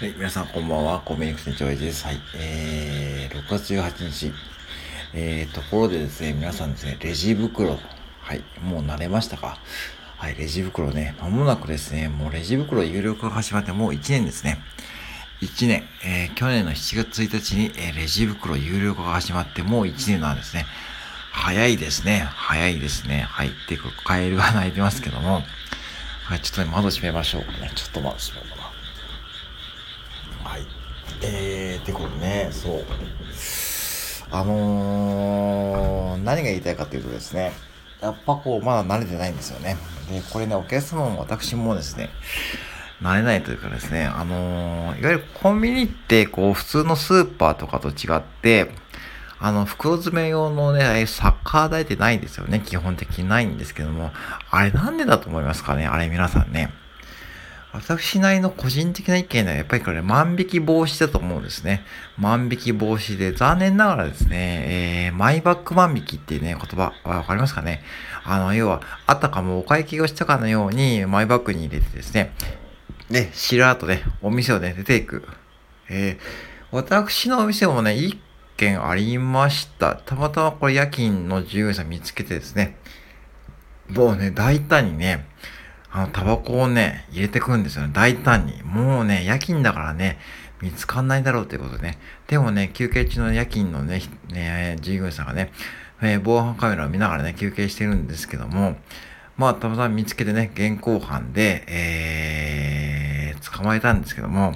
はい、皆さんこんばんは。コンビニ店長です。はい、えー、6月18日。えー、ところでですね、皆さんですね、レジ袋。はい、もう慣れましたか？はい、レジ袋ね、まもなくですね、もうレジ袋有料化が始まってもう1年ですね。1年、えー、去年の7月1日に、えー、レジ袋有料化が始まってもう1年なんですね。早いですね。早いですね。はい。で、カエルが鳴いてますけども。はい、ちょっとね、窓閉めましょうかね。ちょっと窓閉めようかな。えー、で、これね、そう。あのー、何が言いたいかというとですね、やっぱこう、まだ慣れてないんですよね。で、これね、お客様も私もですね、慣れないというかですね、あのー、いわゆるコンビニって、こう、普通のスーパーとかと違って、あの、袋詰め用のね、サッカー台ってないんですよね。基本的にないんですけども。あれなんでだと思いますかね？あれ皆さんね。私なりの個人的な意見ではやっぱりこれ万引き防止だと思うんですね。万引き防止で残念ながらですね、えー、マイバック万引きっていうね、言葉わかりますかねあの、要は、あたかもお会計をしたかのようにマイバッグに入れてですね、で、しらーとね、お店をね、出ていく。えー、私のお店もね、一件ありました。たまたまこれ夜勤の従業員さん見つけてですね、もうね、大胆にね、あの、タバコをね、入れてくるんですよね。大胆に。もうね、夜勤だからね、見つかんないだろうということでね。でもね、休憩中の夜勤のね、ね従業員さんがね、えー、防犯カメラを見ながらね、休憩してるんですけども、まあ、たまたま見つけてね、現行犯で、えー、捕まえたんですけども、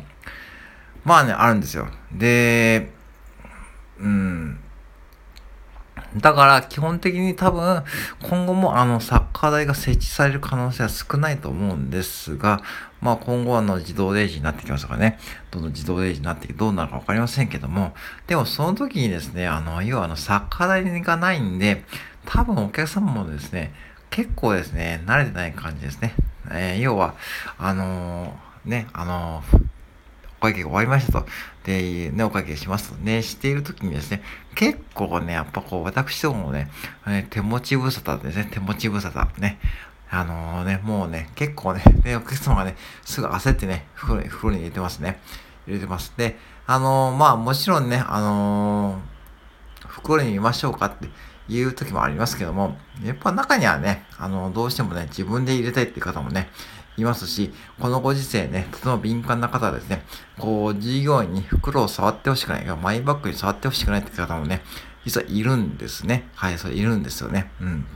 まあね、あるんですよ。で、うん、だから基本的に多分今後もあのサッカー台が設置される可能性は少ないと思うんですが、まあ今後はあの自動レジになってきますからね、どんどん自動レジになってきてどうなるかわかりませんけども、でもその時にですね、あの、要はあのサッカー台がないんで、多分お客様もですね、結構ですね、慣れてない感じですね。えー、要は、あのー、ね、あのー会計が終わりましたと。で、ね、お会計しますとね、している時にですね、結構ね、やっぱこう、私どもね、手持ち無沙汰ですね、手持ち無沙汰ね。あのー、ね、もうね、結構ね、で、お客様がね、すぐ焦ってね、袋に、袋に入れてますね。入れてます。で、あのー、まあ、もちろんね、あのー、袋に入れましょうかっていう時もありますけども、やっぱ中にはね、あの、どうしてもね、自分で入れたいっていう方もね、いますし、このご時世ね、とても敏感な方はですね、こう、従業員に袋を触ってほしくない、マイバッグに触ってほしくないって方もね、実はいるんですね。はい、それいるんですよね。うん。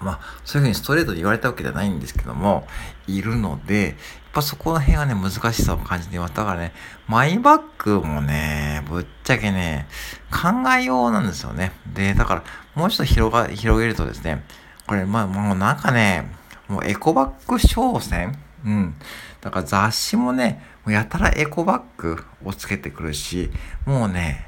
まあ、そういうふうにストレートで言われたわけじゃないんですけども、いるので、やっぱそこの辺はね、難しさを感じています。だからね、マイバッグもね、ぶっちゃけね、考えようなんですよね。で、だから、もうちょっと広が、広げるとですね、これ、まあ、もうなんかね、もうエコバッグ商戦？うん。だから雑誌もね、もうやたらエコバッグをつけてくるし、もうね、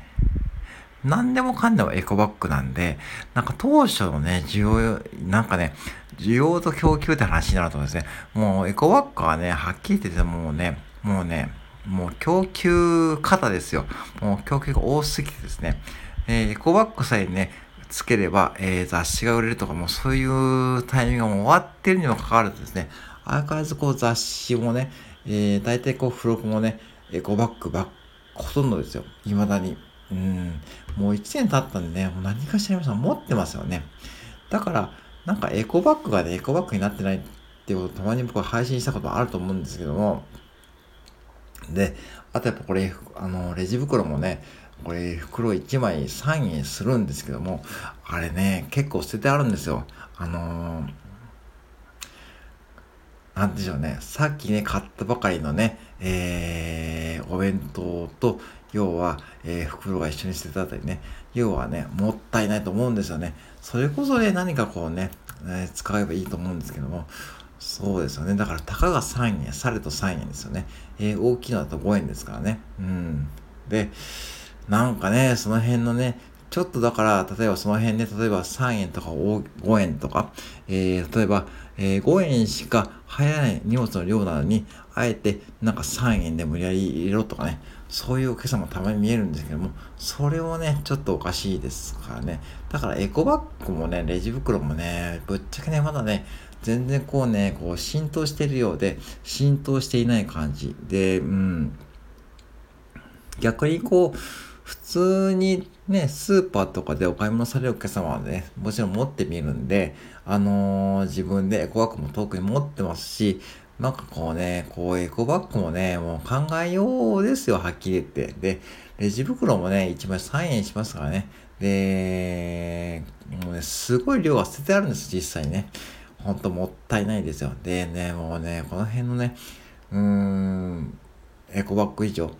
何でもかんでもエコバッグなんで、なんか当初のね、需要、なんかね、需要と供給って話になると思うんですね、もうエコバッグはね、はっきり言っててもうね、もうね、もう供給方ですよ。もう供給が多すぎてですね、えー、エコバッグさえね、つければ、えー、雑誌が売れるとか、もうそういうタイミングがもう終わってるにもかかわらずですね、相変わらずこう雑誌もね、えー、大体こう付録もね、エコバッグばっ、ほとんどですよ。未だに。うん。もう1年経ったんでね、もう何かしら皆さん持ってますよね。だから、なんかエコバッグがね、エコバッグになってないっていうことたまに僕は配信したことあると思うんですけども、で、あとやっぱこれ、あの、レジ袋もね、これ袋1枚3円するんですけども、あれね、結構捨ててあるんですよ。あのー、なんでしょうね。さっきね、買ったばかりのね、えー、お弁当と、要は、えー、袋が一緒に捨ててあったりね、要はね、もったいないと思うんですよね。それこそね、何かこうね、えー、使えばいいと思うんですけども、そうですよね。だから、たかが3円、されと3円ですよね。えー、大きいのだと5円ですからね。うん。で、なんかね、その辺のね、ちょっとだから、例えばその辺で、例えば3円とか5円とか、えー、例えば、えー、5円しか入らない荷物の量なのに、あえてなんか3円で無理やり入れろとかね、そういうお客様たまに見えるんですけども、それをね、ちょっとおかしいですからね。だからエコバッグもね、レジ袋もね、ぶっちゃけね、まだね、全然こうね、こう浸透してるようで、浸透していない感じ。で、うん。逆にこう、普通にね、スーパーとかでお買い物されるお客様はね、もちろん持ってみるんで、あのー、自分でエコバッグも遠くに持ってますし、なんかこうね、こうエコバッグもね、もう考えようですよ、はっきり言って。で、レジ袋もね、1枚3円しますからね。で、もうね、すごい量が捨ててあるんです、実際ね。ほんともったいないですよ。でね、もうね、この辺のね、うーん、エコバッグ以上、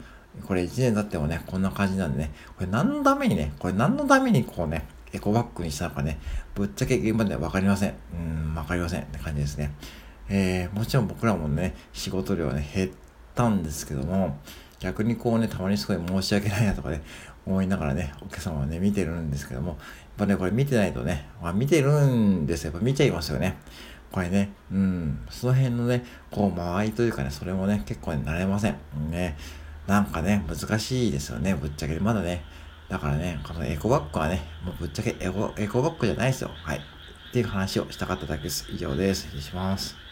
これ1年経ってもね、こんな感じなんでね、これ何のためにね、これ何のためにこうね、エコバッグにしたのかね、ぶっちゃけ現場ではわかりません。うん、わかりませんって感じですね。えー、もちろん僕らもね、仕事量ね、減ったんですけども、逆にこうね、たまにすごい申し訳ないなとかね、思いながらね、お客様はね、見てるんですけども、やっぱね、これ見てないとね、まあ、見てるんですよ。やっぱ見ちゃいますよね。これね、うん、その辺のね、こう、間合いというかね、それもね、結構ね、慣れません。ね、なんかね、難しいですよね、ぶっちゃけ。まだね。だからね、このエコバッグはね、もうぶっちゃけエコエコバッグじゃないですよ。はい。っていう話をしたかっただけです。以上です。失礼します。